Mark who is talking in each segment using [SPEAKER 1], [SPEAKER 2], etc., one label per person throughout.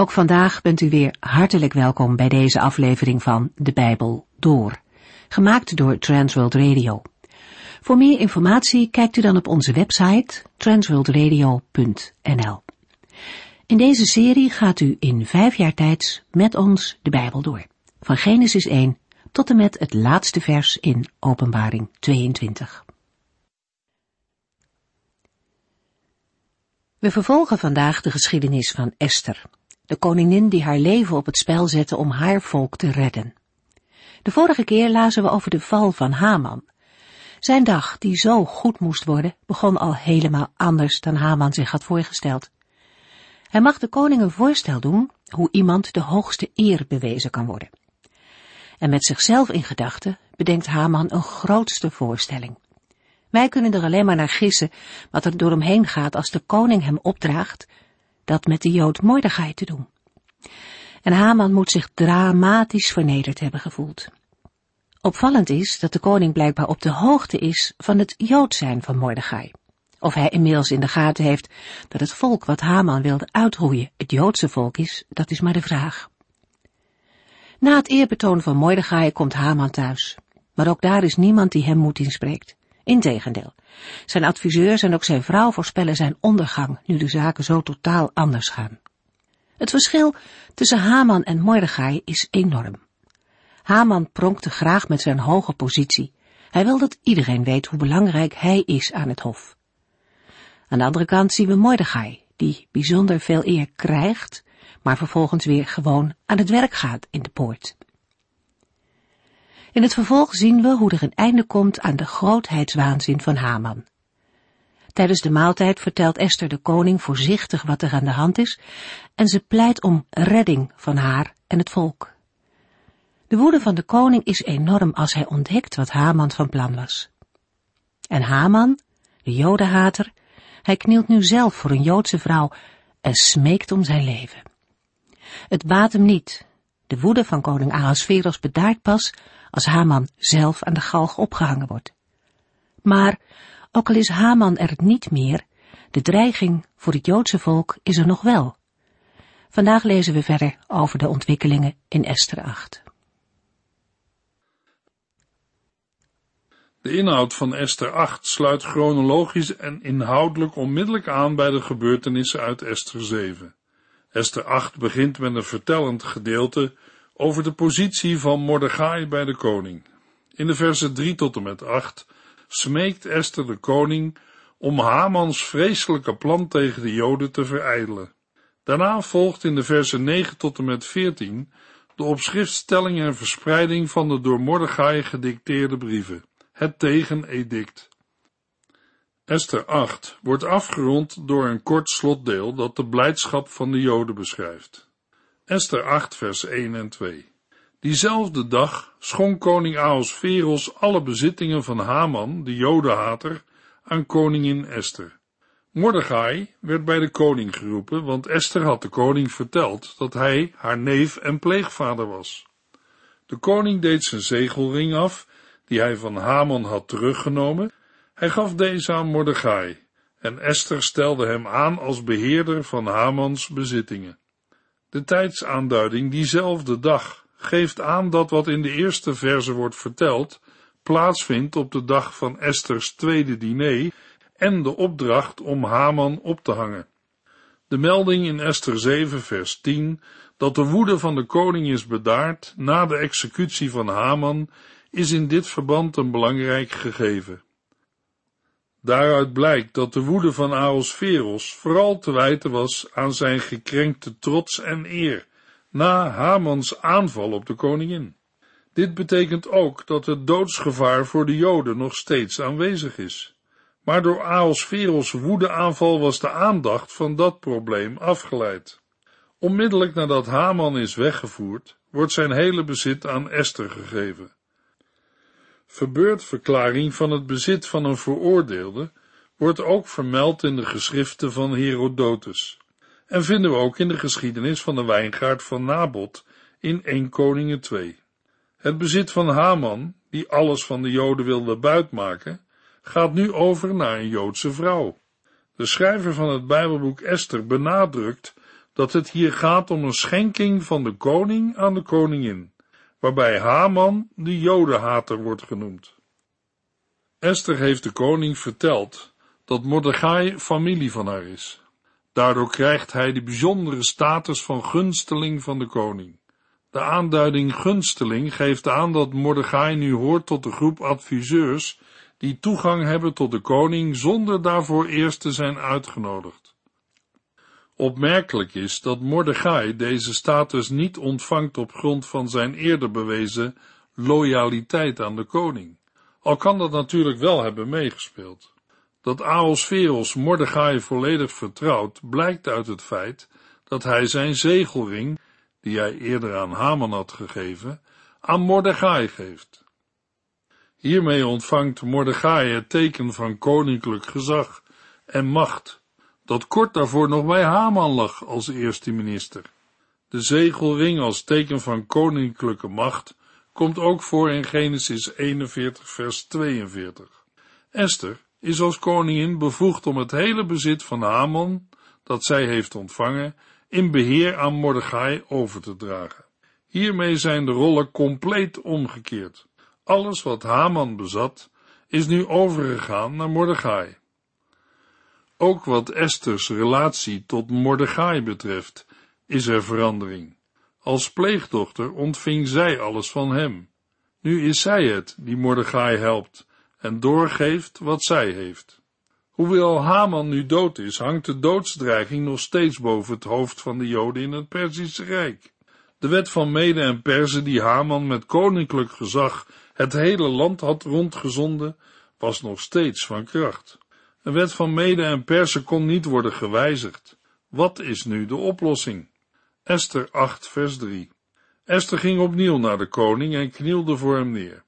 [SPEAKER 1] Ook vandaag bent u weer hartelijk welkom bij deze aflevering van De Bijbel Door, gemaakt door Transworld Radio. Voor meer informatie kijkt u dan op onze website transworldradio.nl. In deze serie gaat u in vijf jaar tijd met ons de Bijbel door, van Genesis 1 tot en met het laatste vers in Openbaring 22. We vervolgen vandaag de geschiedenis van Esther, de koningin die haar leven op het spel zette om haar volk te redden. De vorige keer lazen we over de val van Haman. Zijn dag, die zo goed moest worden, begon al helemaal anders dan Haman zich had voorgesteld. Hij mag de koning een voorstel doen hoe iemand de hoogste eer bewezen kan worden. En met zichzelf in gedachten bedenkt Haman een grootste voorstelling. Wij kunnen er alleen maar naar gissen wat er door hem heen gaat als de koning hem opdraagt dat met de Jood Mordechai te doen. En Haman moet zich dramatisch vernederd hebben gevoeld. Opvallend is dat de koning blijkbaar op de hoogte is van het Jood zijn van Mordechai. Of hij inmiddels in de gaten heeft dat het volk wat Haman wilde uitroeien het Joodse volk is, dat is maar de vraag. Na het eerbetoon van Mordechai komt Haman thuis, maar ook daar is niemand die hem moed inspreekt. Integendeel, zijn adviseurs en ook zijn vrouw voorspellen zijn ondergang nu de zaken zo totaal anders gaan. Het verschil tussen Haman en Mordechai is enorm. Haman pronkte graag met zijn hoge positie. Hij wil dat iedereen weet hoe belangrijk hij is aan het hof. Aan de andere kant zien we Mordechai, die bijzonder veel eer krijgt, maar vervolgens weer gewoon aan het werk gaat in de poort. In het vervolg zien we hoe er een einde komt aan de grootheidswaanzin van Haman. Tijdens de maaltijd vertelt Esther de koning voorzichtig wat er aan de hand is en ze pleit om redding van haar en het volk. De woede van de koning is enorm als hij ontdekt wat Haman van plan was. En Haman, de jodenhater, hij knielt nu zelf voor een Joodse vrouw en smeekt om zijn leven. Het baat hem niet. De woede van koning Ahasveros bedaart pas als Haman zelf aan de galg opgehangen wordt. Maar, ook al is Haman er niet meer, de dreiging voor het Joodse volk is er nog wel. Vandaag lezen we verder over de ontwikkelingen in Esther 8.
[SPEAKER 2] De inhoud van Esther 8 sluit chronologisch en inhoudelijk onmiddellijk aan bij de gebeurtenissen uit Esther 7. Esther 8 begint met een vertellend gedeelte over de positie van Mordechai bij de koning. In de versen 3 tot en met 8 smeekt Esther de koning om Hamans vreselijke plan tegen de Joden te verijdelen. Daarna volgt in de versen 9 tot en met 14 de opschriftstelling en verspreiding van de door Mordechai gedicteerde brieven, het tegenedict. Esther 8 wordt afgerond door een kort slotdeel dat de blijdschap van de Joden beschrijft. Esther 8 vers 1 en 2 Diezelfde dag schonk koning Ahasveros alle bezittingen van Haman, de jodenhater, aan koningin Esther. Mordechai werd bij de koning geroepen, want Esther had de koning verteld dat hij haar neef en pleegvader was. De koning deed zijn zegelring af, die hij van Haman had teruggenomen. Hij gaf deze aan Mordechai, en Esther stelde hem aan als beheerder van Hamans bezittingen. De tijdsaanduiding diezelfde dag geeft aan dat wat in de eerste verse wordt verteld, plaatsvindt op de dag van Esther's tweede diner en de opdracht om Haman op te hangen. De melding in Esther 7 vers 10 dat de woede van de koning is bedaard na de executie van Haman is in dit verband een belangrijk gegeven. Daaruit blijkt dat de woede van Ahasveros vooral te wijten was aan zijn gekrenkte trots en eer na Hamans aanval op de koningin. Dit betekent ook dat het doodsgevaar voor de Joden nog steeds aanwezig is. Maar door Ahasveros woedeaanval was de aandacht van dat probleem afgeleid. Onmiddellijk nadat Haman is weggevoerd, wordt zijn hele bezit aan Esther gegeven verklaring van het bezit van een veroordeelde wordt ook vermeld in de geschriften van Herodotus en vinden we ook in de geschiedenis van de wijngaard van Nabot in 1 Koningen 2. Het bezit van Haman, die alles van de Joden wilde buitmaken, gaat nu over naar een Joodse vrouw. De schrijver van het Bijbelboek Esther benadrukt dat het hier gaat om een schenking van de koning aan de koningin, waarbij Haman de jodenhater wordt genoemd. Esther heeft de koning verteld dat Mordechai familie van haar is. Daardoor krijgt hij de bijzondere status van gunsteling van de koning. De aanduiding gunsteling geeft aan dat Mordechai nu hoort tot de groep adviseurs die toegang hebben tot de koning zonder daarvoor eerst te zijn uitgenodigd. Opmerkelijk is dat Mordechai deze status niet ontvangt op grond van zijn eerder bewezen loyaliteit aan de koning, al kan dat natuurlijk wel hebben meegespeeld. Dat Ahasveros Mordechai volledig vertrouwt, blijkt uit het feit dat hij zijn zegelring, die hij eerder aan Haman had gegeven, aan Mordechai geeft. Hiermee ontvangt Mordechai het teken van koninklijk gezag en macht, dat kort daarvoor nog bij Haman lag als eerste minister. De zegelring als teken van koninklijke macht komt ook voor in Genesis 41 vers 42. Esther is als koningin bevoegd om het hele bezit van Haman, dat zij heeft ontvangen, in beheer aan Mordechai over te dragen. Hiermee zijn de rollen compleet omgekeerd. Alles wat Haman bezat, is nu overgegaan naar Mordechai. Ook wat Esther's relatie tot Mordechai betreft, is er verandering. Als pleegdochter ontving zij alles van hem. Nu is zij het die Mordechai helpt en doorgeeft wat zij heeft. Hoewel Haman nu dood is, hangt de doodsdreiging nog steeds boven het hoofd van de Joden in het Perzische Rijk. De wet van Mede en Perzen die Haman met koninklijk gezag het hele land had rondgezonden, was nog steeds van kracht. Een wet van Mede en Persen kon niet worden gewijzigd. Wat is nu de oplossing? Esther 8 vers 3 Esther ging opnieuw naar de koning en knielde voor hem neer.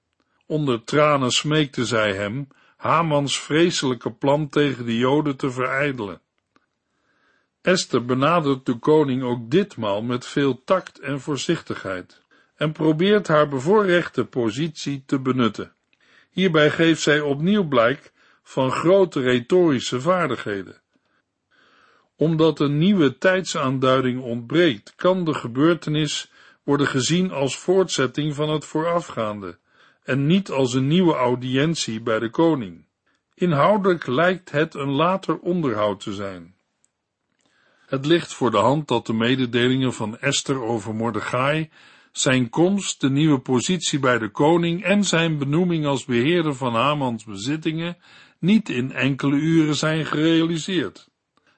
[SPEAKER 2] Onder tranen smeekte zij hem Hamans vreselijke plan tegen de Joden te verijdelen. Esther benadert de koning ook ditmaal met veel tact en voorzichtigheid en probeert haar bevoorrechte positie te benutten. Hierbij geeft zij opnieuw blijk van grote retorische vaardigheden. Omdat een nieuwe tijdsaanduiding ontbreekt, kan de gebeurtenis worden gezien als voortzetting van het voorafgaande en niet als een nieuwe audiëntie bij de koning. Inhoudelijk lijkt het een later onderhoud te zijn. Het ligt voor de hand dat de mededelingen van Esther over Mordechai, zijn komst, de nieuwe positie bij de koning en zijn benoeming als beheerder van Hamans bezittingen niet in enkele uren zijn gerealiseerd.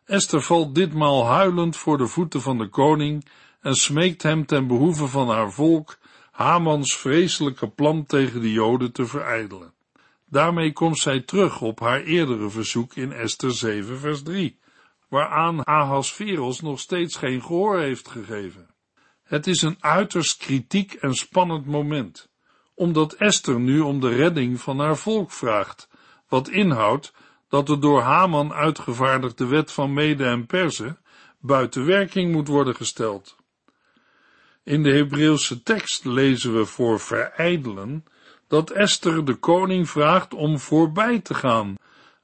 [SPEAKER 2] Esther valt ditmaal huilend voor de voeten van de koning en smeekt hem ten behoeve van haar volk Hamans vreselijke plan tegen de Joden te verijdelen. Daarmee komt zij terug op haar eerdere verzoek in Esther 7 vers 3, waaraan Ahasveros nog steeds geen gehoor heeft gegeven. Het is een uiterst kritiek en spannend moment, omdat Esther nu om de redding van haar volk vraagt, wat inhoudt dat de door Haman uitgevaardigde wet van Mede en Perzen buiten werking moet worden gesteld. In de Hebreeuwse tekst lezen we voor verijdelen dat Esther de koning vraagt om voorbij te gaan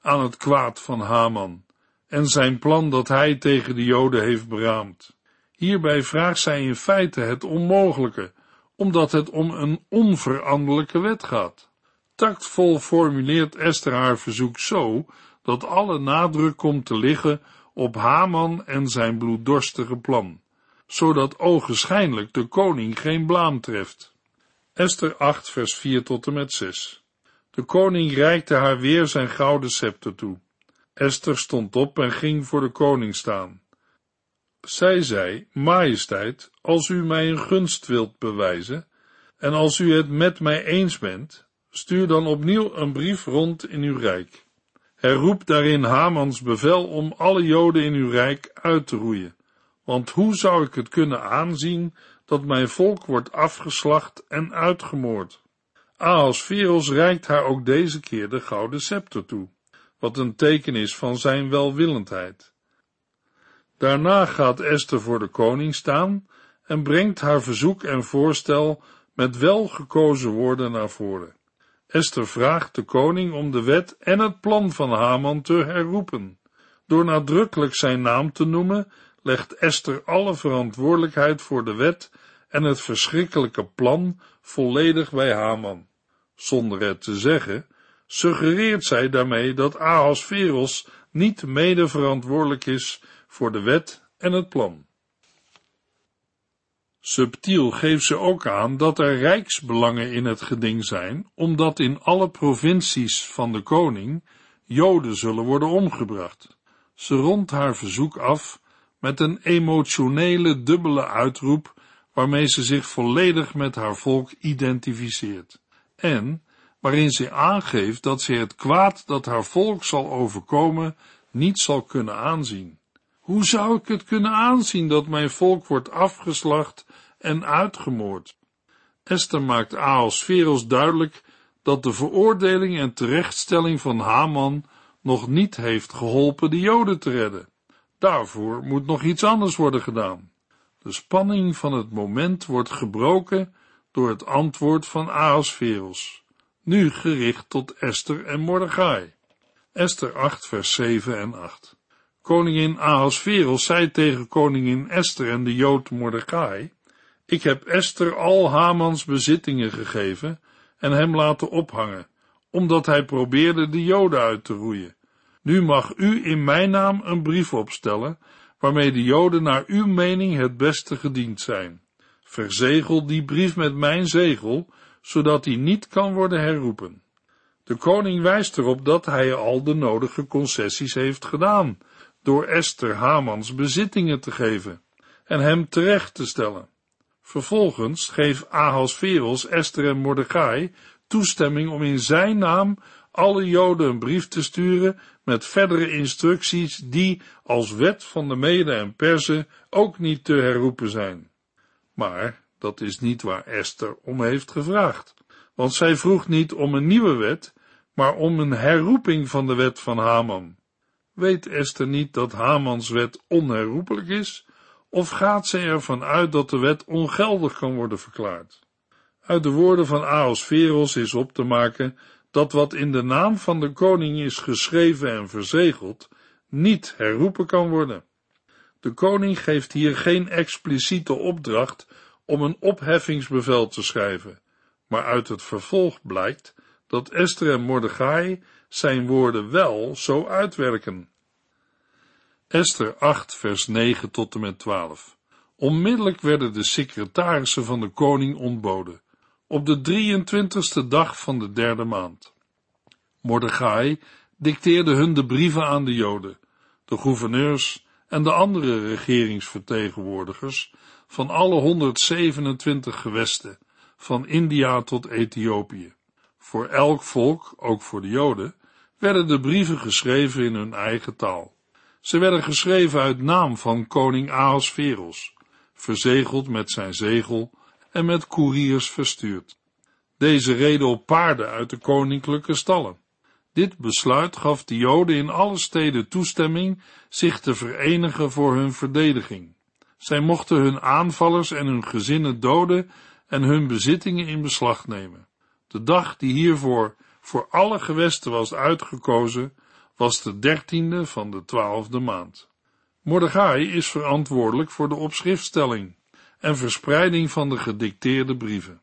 [SPEAKER 2] aan het kwaad van Haman en zijn plan dat hij tegen de Joden heeft beraamd. Hierbij vraagt zij in feite het onmogelijke, omdat het om een onveranderlijke wet gaat. Tactvol formuleert Esther haar verzoek zo dat alle nadruk komt te liggen op Haman en zijn bloeddorstige plan zodat ogenschijnlijk de koning geen blaam treft. Esther 8 vers 4 tot en met 6 De koning reikte haar weer zijn gouden scepter toe. Esther stond op en ging voor de koning staan. Zij zei, majesteit, als u mij een gunst wilt bewijzen, en als u het met mij eens bent, stuur dan opnieuw een brief rond in uw rijk. Herroep daarin Hamans bevel om alle Joden in uw rijk uit te roeien want hoe zou ik het kunnen aanzien dat mijn volk wordt afgeslacht en uitgemoord? Ahasveros reikt haar ook deze keer de gouden scepter toe, wat een teken is van zijn welwillendheid. Daarna gaat Esther voor de koning staan en brengt haar verzoek en voorstel met welgekozen woorden naar voren. Esther vraagt de koning om de wet en het plan van Haman te herroepen, door nadrukkelijk zijn naam te noemen legt Esther alle verantwoordelijkheid voor de wet en het verschrikkelijke plan volledig bij Haman. Zonder het te zeggen, suggereert zij daarmee dat Ahasveros niet mede verantwoordelijk is voor de wet en het plan. Subtiel geeft ze ook aan dat er rijksbelangen in het geding zijn, omdat in alle provincies van de koning Joden zullen worden omgebracht. Ze rondt haar verzoek af met een emotionele dubbele uitroep waarmee ze zich volledig met haar volk identificeert en waarin ze aangeeft dat ze het kwaad dat haar volk zal overkomen niet zal kunnen aanzien. Hoe zou ik het kunnen aanzien dat mijn volk wordt afgeslacht en uitgemoord? Esther maakt Ahasveros duidelijk dat de veroordeling en terechtstelling van Haman nog niet heeft geholpen de Joden te redden. Daarvoor moet nog iets anders worden gedaan. De spanning van het moment wordt gebroken door het antwoord van Ahasveros, nu gericht tot Esther en Mordechai. Esther 8 vers 7 en 8 Koningin Ahasveros zei tegen koningin Esther en de Jood Mordechai, ik heb Esther al Hamans bezittingen gegeven en hem laten ophangen, omdat hij probeerde de Joden uit te roeien. Nu mag u in mijn naam een brief opstellen, waarmee de Joden naar uw mening het beste gediend zijn. Verzegel die brief met mijn zegel, zodat die niet kan worden herroepen. De koning wijst erop dat hij al de nodige concessies heeft gedaan, door Esther Hamans bezittingen te geven en hem terecht te stellen. Vervolgens geeft Ahasveros Esther en Mordechai toestemming om in zijn naam alle Joden een brief te sturen met verdere instructies die als wet van de Mede en Perzen ook niet te herroepen zijn. Maar dat is niet waar Esther om heeft gevraagd, want zij vroeg niet om een nieuwe wet, maar om een herroeping van de wet van Haman. Weet Esther niet dat Hamans wet onherroepelijk is, of gaat zij ervan uit dat de wet ongeldig kan worden verklaard? Uit de woorden van Ahasveros is op te maken dat wat in de naam van de koning is geschreven en verzegeld, niet herroepen kan worden. De koning geeft hier geen expliciete opdracht om een opheffingsbevel te schrijven, maar uit het vervolg blijkt dat Esther en Mordechai zijn woorden wel zo uitwerken. Esther 8 vers 9 tot en met 12 Onmiddellijk werden de secretarissen van de koning ontboden, op de 23ste dag van de derde maand. Mordechai dicteerde hun de brieven aan de Joden, de gouverneurs en de andere regeringsvertegenwoordigers van alle 127 gewesten, van India tot Ethiopië. Voor elk volk, ook voor de Joden, werden de brieven geschreven in hun eigen taal. Ze werden geschreven uit naam van koning Ahasveros, verzegeld met zijn zegel en met koeriers verstuurd. Deze reden op paarden uit de koninklijke stallen. Dit besluit gaf de Joden in alle steden toestemming zich te verenigen voor hun verdediging. Zij mochten hun aanvallers en hun gezinnen doden en hun bezittingen in beslag nemen. De dag die hiervoor voor alle gewesten was uitgekozen, was de dertiende van de twaalfde maand. Mordechai is verantwoordelijk voor de opschriftstelling en verspreiding van de gedicteerde brieven.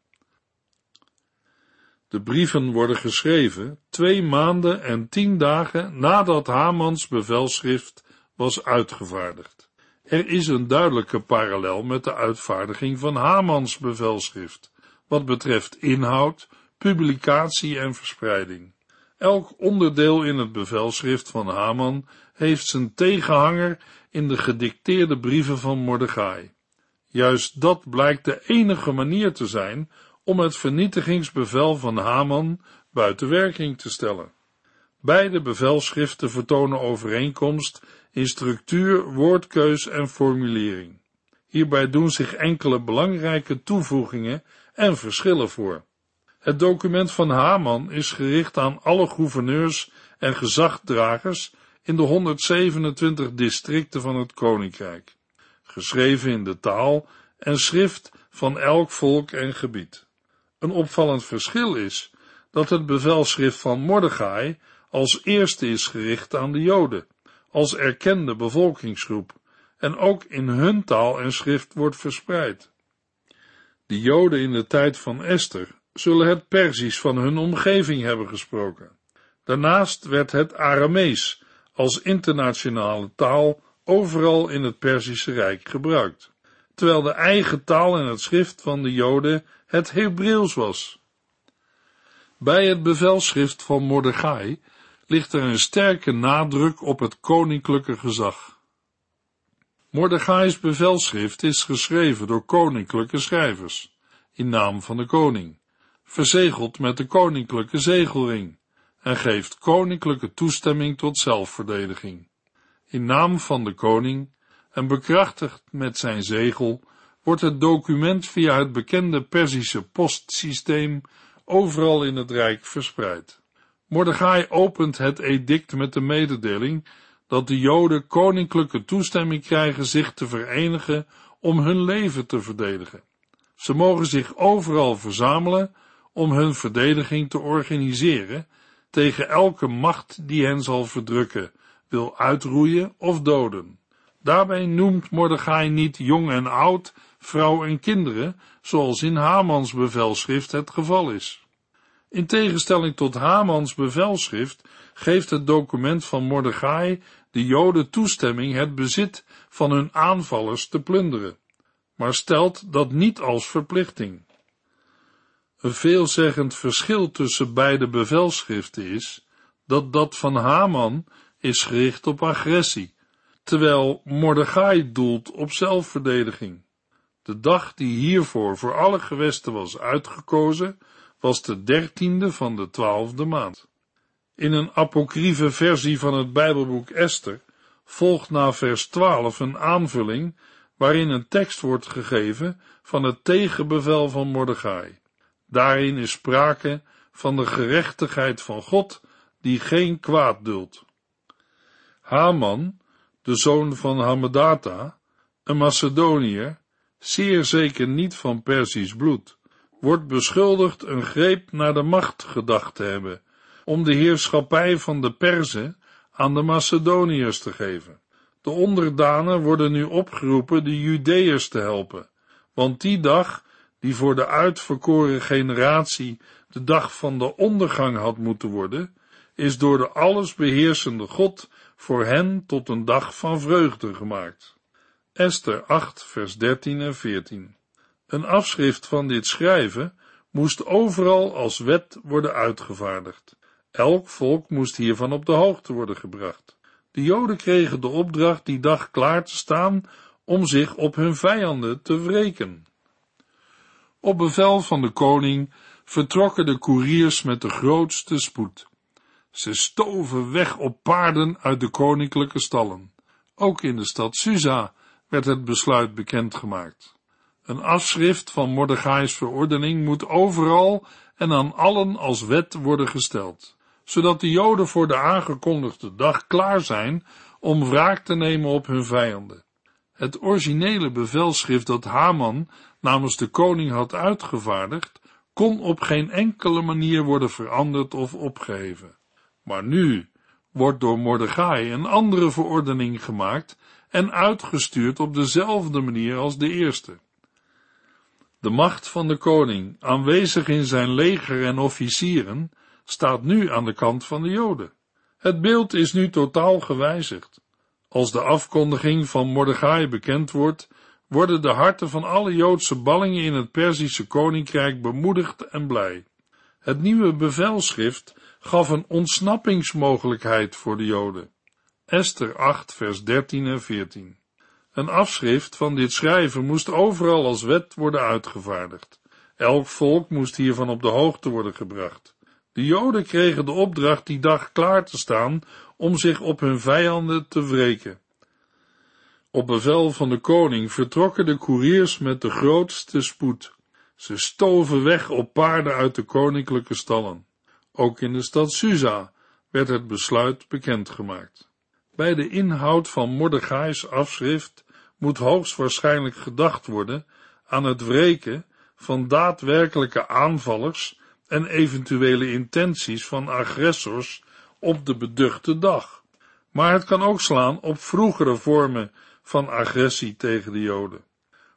[SPEAKER 2] De brieven worden geschreven twee maanden en tien dagen nadat Hamans bevelschrift was uitgevaardigd. Er is een duidelijke parallel met de uitvaardiging van Hamans bevelschrift, wat betreft inhoud, publicatie en verspreiding. Elk onderdeel in het bevelschrift van Haman heeft zijn tegenhanger in de gedicteerde brieven van Mordechai. Juist dat blijkt de enige manier te zijn om het vernietigingsbevel van Haman buiten werking te stellen. Beide bevelschriften vertonen overeenkomst in structuur, woordkeus en formulering. Hierbij doen zich enkele belangrijke toevoegingen en verschillen voor. Het document van Haman is gericht aan alle gouverneurs en gezagdragers in de 127 districten van het koninkrijk, geschreven in de taal en schrift van elk volk en gebied. Een opvallend verschil is dat het bevelschrift van Mordechai als eerste is gericht aan de Joden, als erkende bevolkingsgroep, en ook in hun taal en schrift wordt verspreid. De Joden in de tijd van Esther zullen het Perzisch van hun omgeving hebben gesproken. Daarnaast werd het Aramees als internationale taal overal in het Perzische Rijk gebruikt, terwijl de eigen taal en het schrift van de Joden het Hebreeuws was. Bij het bevelschrift van Mordechai ligt er een sterke nadruk op het koninklijke gezag. Mordechai's bevelschrift is geschreven door koninklijke schrijvers, in naam van de koning, verzegeld met de koninklijke zegelring, en geeft koninklijke toestemming tot zelfverdediging. In naam van de koning en bekrachtigd met zijn zegel wordt het document via het bekende Perzische postsysteem overal in het Rijk verspreid. Mordechai opent het edict met de mededeling dat de Joden koninklijke toestemming krijgen zich te verenigen om hun leven te verdedigen. Ze mogen zich overal verzamelen om hun verdediging te organiseren tegen elke macht die hen zal verdrukken, wil uitroeien of doden. Daarbij noemt Mordechai niet jong en oud, vrouw en kinderen, zoals in Hamans bevelschrift het geval is. In tegenstelling tot Hamans bevelschrift geeft het document van Mordechai de Joden toestemming het bezit van hun aanvallers te plunderen, maar stelt dat niet als verplichting. Een veelzeggend verschil tussen beide bevelschriften is dat dat van Haman is gericht op agressie, terwijl Mordechai doelt op zelfverdediging. De dag die hiervoor voor alle gewesten was uitgekozen, was de dertiende van de twaalfde maand. In een apocryfe versie van het Bijbelboek Esther volgt na vers 12 een aanvulling waarin een tekst wordt gegeven van het tegenbevel van Mordechai. Daarin is sprake van de gerechtigheid van God die geen kwaad duldt. Haman, de zoon van Hamedata, een Macedoniër, zeer zeker niet van Persisch bloed, wordt beschuldigd een greep naar de macht gedacht te hebben, om de heerschappij van de Perzen aan de Macedoniërs te geven. De onderdanen worden nu opgeroepen de Judeërs te helpen, want die dag, die voor de uitverkoren generatie de dag van de ondergang had moeten worden, is door de allesbeheersende God voor hen tot een dag van vreugde gemaakt. Esther 8, vers 13 en 14. Een afschrift van dit schrijven moest overal als wet worden uitgevaardigd. Elk volk moest hiervan op de hoogte worden gebracht. De Joden kregen de opdracht die dag klaar te staan om zich op hun vijanden te wreken. Op bevel van de koning vertrokken de koeriers met de grootste spoed. Ze stoven weg op paarden uit de koninklijke stallen. Ook in de stad Susa werd het besluit bekendgemaakt. Een afschrift van Mordechai's verordening moet overal en aan allen als wet worden gesteld, zodat de Joden voor de aangekondigde dag klaar zijn om wraak te nemen op hun vijanden. Het originele bevelschrift dat Haman namens de koning had uitgevaardigd, kon op geen enkele manier worden veranderd of opgeheven. Maar nu wordt door Mordechai een andere verordening gemaakt en uitgestuurd op dezelfde manier als de eerste. De macht van de koning, aanwezig in zijn leger en officieren, staat nu aan de kant van de Joden. Het beeld is nu totaal gewijzigd. Als de afkondiging van Mordechai bekend wordt, worden de harten van alle Joodse ballingen in het Perzische koninkrijk bemoedigd en blij. Het nieuwe bevelschrift gaf een ontsnappingsmogelijkheid voor de Joden. Esther 8, vers 13 en 14. Een afschrift van dit schrijven moest overal als wet worden uitgevaardigd. Elk volk moest hiervan op de hoogte worden gebracht. De Joden kregen de opdracht die dag klaar te staan om zich op hun vijanden te wreken. Op bevel van de koning vertrokken de koeriers met de grootste spoed. Ze stoven weg op paarden uit de koninklijke stallen. Ook in de stad Susa werd het besluit bekendgemaakt. Bij de inhoud van Mordechai's afschrift moet hoogstwaarschijnlijk gedacht worden aan het wreken van daadwerkelijke aanvallers en eventuele intenties van agressors op de beduchte dag. Maar het kan ook slaan op vroegere vormen van agressie tegen de Joden.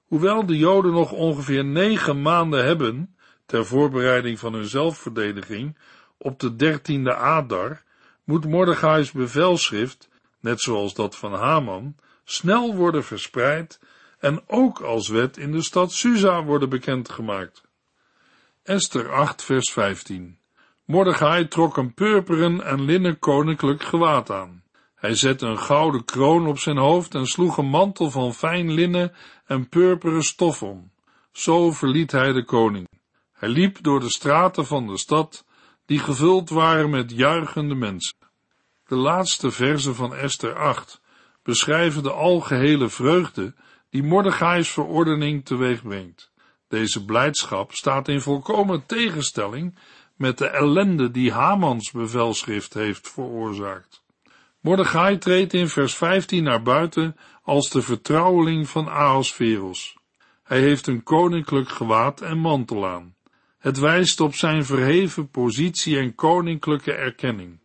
[SPEAKER 2] Hoewel de Joden nog ongeveer negen maanden hebben ter voorbereiding van hun zelfverdediging op de dertiende Adar, moet Mordechai's bevelschrift, net zoals dat van Haman, snel worden verspreid en ook als wet in de stad Susa worden bekendgemaakt. Esther 8 vers 15 Mordechai trok een purperen en linnen koninklijk gewaad aan. Hij zette een gouden kroon op zijn hoofd en sloeg een mantel van fijn linnen en purperen stof om. Zo verliet hij de koning. Hij liep door de straten van de stad, die gevuld waren met juichende mensen. De laatste verzen van Esther 8 beschrijven de algehele vreugde die Mordechai's verordening teweegbrengt. Deze blijdschap staat in volkomen tegenstelling met de ellende die Hamans bevelschrift heeft veroorzaakt. Mordechai treedt in vers 15 naar buiten als de vertrouweling van Ahasveros. Hij heeft een koninklijk gewaad en mantel aan. Het wijst op zijn verheven positie en koninklijke erkenning.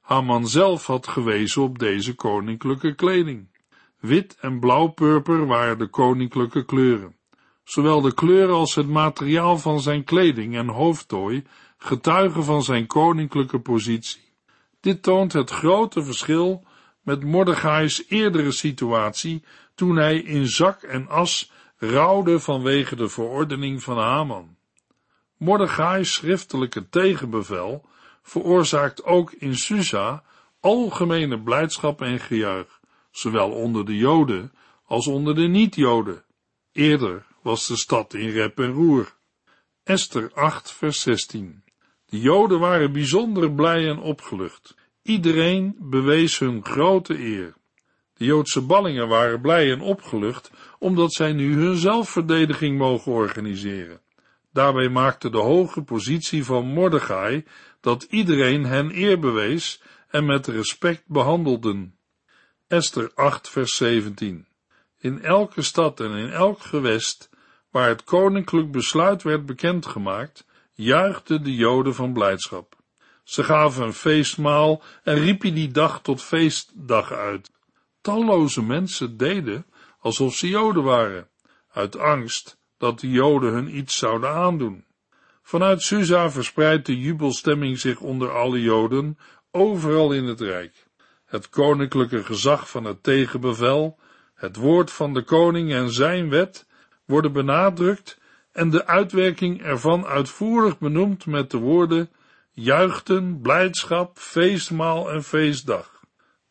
[SPEAKER 2] Haman zelf had gewezen op deze koninklijke kleding. Wit en blauw-purper waren de koninklijke kleuren. Zowel de kleur als het materiaal van zijn kleding en hoofdtooi getuigen van zijn koninklijke positie. Dit toont het grote verschil met Mordechai's eerdere situatie toen hij in zak en as rouwde vanwege de verordening van Haman. Mordechai's schriftelijke tegenbevel veroorzaakt ook in Susa algemene blijdschap en gejuich, zowel onder de Joden als onder de niet-Joden. Eerder was de stad in rep en roer. Esther 8 vers 16 De Joden waren bijzonder blij en opgelucht. Iedereen bewees hun grote eer. De Joodse ballingen waren blij en opgelucht, omdat zij nu hun zelfverdediging mogen organiseren. Daarbij maakte de hoge positie van Mordechai dat iedereen hen eer bewees en met respect behandelden. Esther 8 vers 17 In elke stad en in elk gewest waar het koninklijk besluit werd bekendgemaakt, juichten de Joden van blijdschap. Ze gaven een feestmaal en riepen die dag tot feestdag uit. Talloze mensen deden alsof ze Joden waren, uit angst dat de Joden hun iets zouden aandoen. Vanuit Susa verspreidt de jubelstemming zich onder alle Joden, overal in het Rijk. Het koninklijke gezag van het tegenbevel, het woord van de koning en zijn wet worden benadrukt en de uitwerking ervan uitvoerig benoemd met de woorden juichten, blijdschap, feestmaal en feestdag.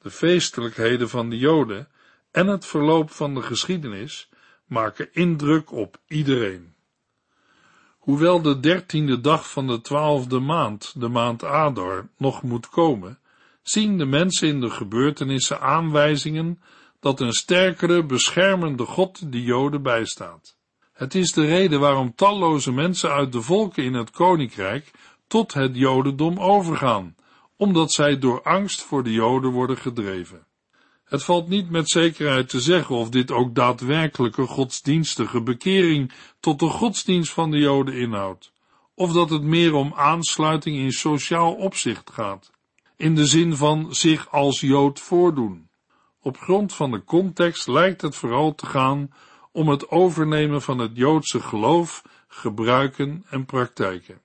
[SPEAKER 2] De feestelijkheden van de Joden en het verloop van de geschiedenis maken indruk op iedereen. Hoewel de dertiende dag van de twaalfde maand, de maand Adar, nog moet komen, zien de mensen in de gebeurtenissen aanwijzingen dat een sterkere, beschermende God de Joden bijstaat. Het is de reden waarom talloze mensen uit de volken in het koninkrijk tot het Jodendom overgaan, omdat zij door angst voor de Joden worden gedreven. Het valt niet met zekerheid te zeggen of dit ook daadwerkelijke godsdienstige bekering tot de godsdienst van de Joden inhoudt, of dat het meer om aansluiting in sociaal opzicht gaat, in de zin van zich als Jood voordoen. Op grond van de context lijkt het vooral te gaan om het overnemen van het Joodse geloof, gebruiken en praktijken.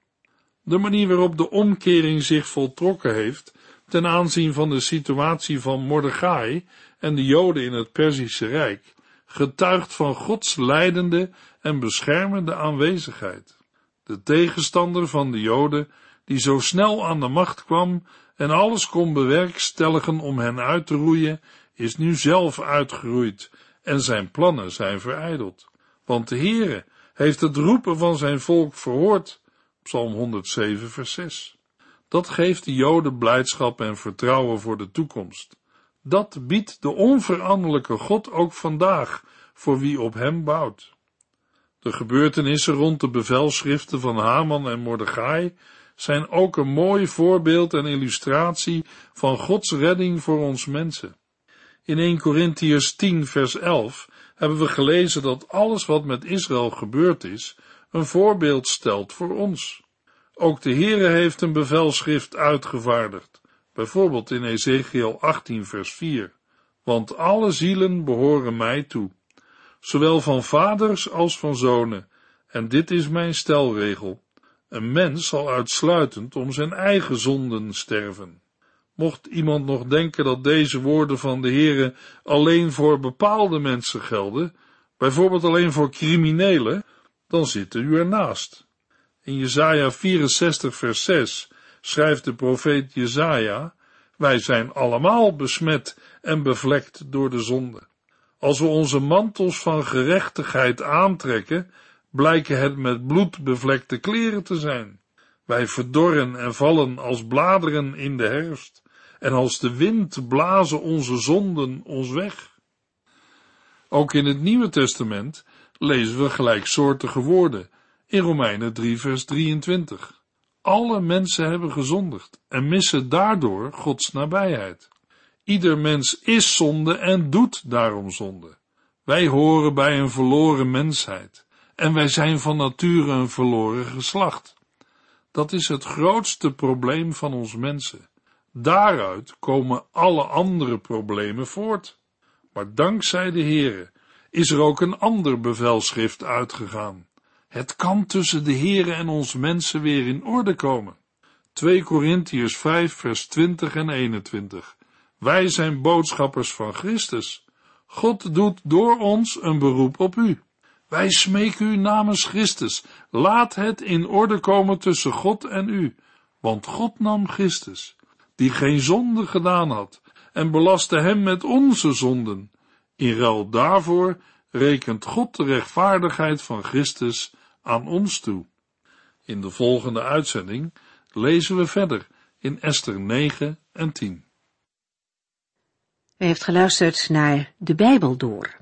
[SPEAKER 2] De manier waarop de omkering zich voltrokken heeft, ten aanzien van de situatie van Mordechai en de Joden in het Perzische Rijk, getuigt van Gods leidende en beschermende aanwezigheid. De tegenstander van de Joden, die zo snel aan de macht kwam en alles kon bewerkstelligen om hen uit te roeien, is nu zelf uitgeroeid en zijn plannen zijn verijdeld. Want de Heere heeft het roepen van zijn volk verhoord. Psalm 107 vers 6. Dat geeft de Joden blijdschap en vertrouwen voor de toekomst. Dat biedt de onveranderlijke God ook vandaag voor wie op hem bouwt. De gebeurtenissen rond de bevelschriften van Haman en Mordechai zijn ook een mooi voorbeeld en illustratie van Gods redding voor ons mensen. In 1 Corinthiërs 10 vers 11 hebben we gelezen dat alles wat met Israël gebeurd is, een voorbeeld stelt voor ons. Ook de Heere heeft een bevelschrift uitgevaardigd, bijvoorbeeld in Ezekiel 18 vers 4. want alle zielen behoren mij toe, zowel van vaders als van zonen, en dit is mijn stelregel. Een mens zal uitsluitend om zijn eigen zonden sterven. Mocht iemand nog denken dat deze woorden van de Heere alleen voor bepaalde mensen gelden, bijvoorbeeld alleen voor criminelen, dan zit u ernaast. In Jesaja 64 vers 6 schrijft de profeet Jesaja, wij zijn allemaal besmet en bevlekt door de zonde. Als we onze mantels van gerechtigheid aantrekken, blijken het met bloed bevlekte kleren te zijn. Wij verdorren en vallen als bladeren in de herfst, en als de wind blazen onze zonden ons weg. Ook in het Nieuwe Testament lezen we gelijksoortige woorden in Romeinen 3 vers 23. Alle mensen hebben gezondigd en missen daardoor Gods nabijheid. Ieder mens is zonde en doet daarom zonde. Wij horen bij een verloren mensheid en wij zijn van nature een verloren geslacht. Dat is het grootste probleem van ons mensen. Daaruit komen alle andere problemen voort. Maar dankzij de Heere is er ook een ander bevelschrift uitgegaan. Het kan tussen de Heere en ons mensen weer in orde komen. 2 Korintiërs 5 vers 20 en 21. Wij zijn boodschappers van Christus. God doet door ons een beroep op u. Wij smeken u namens Christus. Laat het in orde komen tussen God en u. Want God nam Christus, die geen zonde gedaan had, en belastte hem met onze zonden. In ruil daarvoor rekent God de rechtvaardigheid van Christus aan ons toe. In de volgende uitzending lezen we verder in Esther 9 en 10.
[SPEAKER 1] U heeft geluisterd naar De Bijbel Door,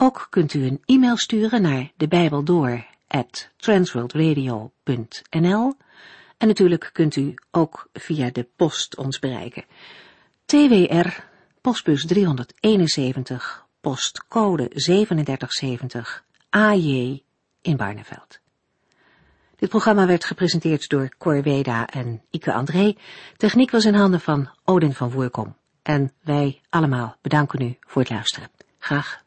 [SPEAKER 1] Ook kunt u een e-mail sturen naar de en natuurlijk kunt u ook via de post ons bereiken. TWR, postbus 371, postcode 3770, AJ in Barneveld. Dit programma werd gepresenteerd door Cor Weda en Ike André. Techniek was in handen van Odin van Woerkom. En wij allemaal bedanken u voor het luisteren. Graag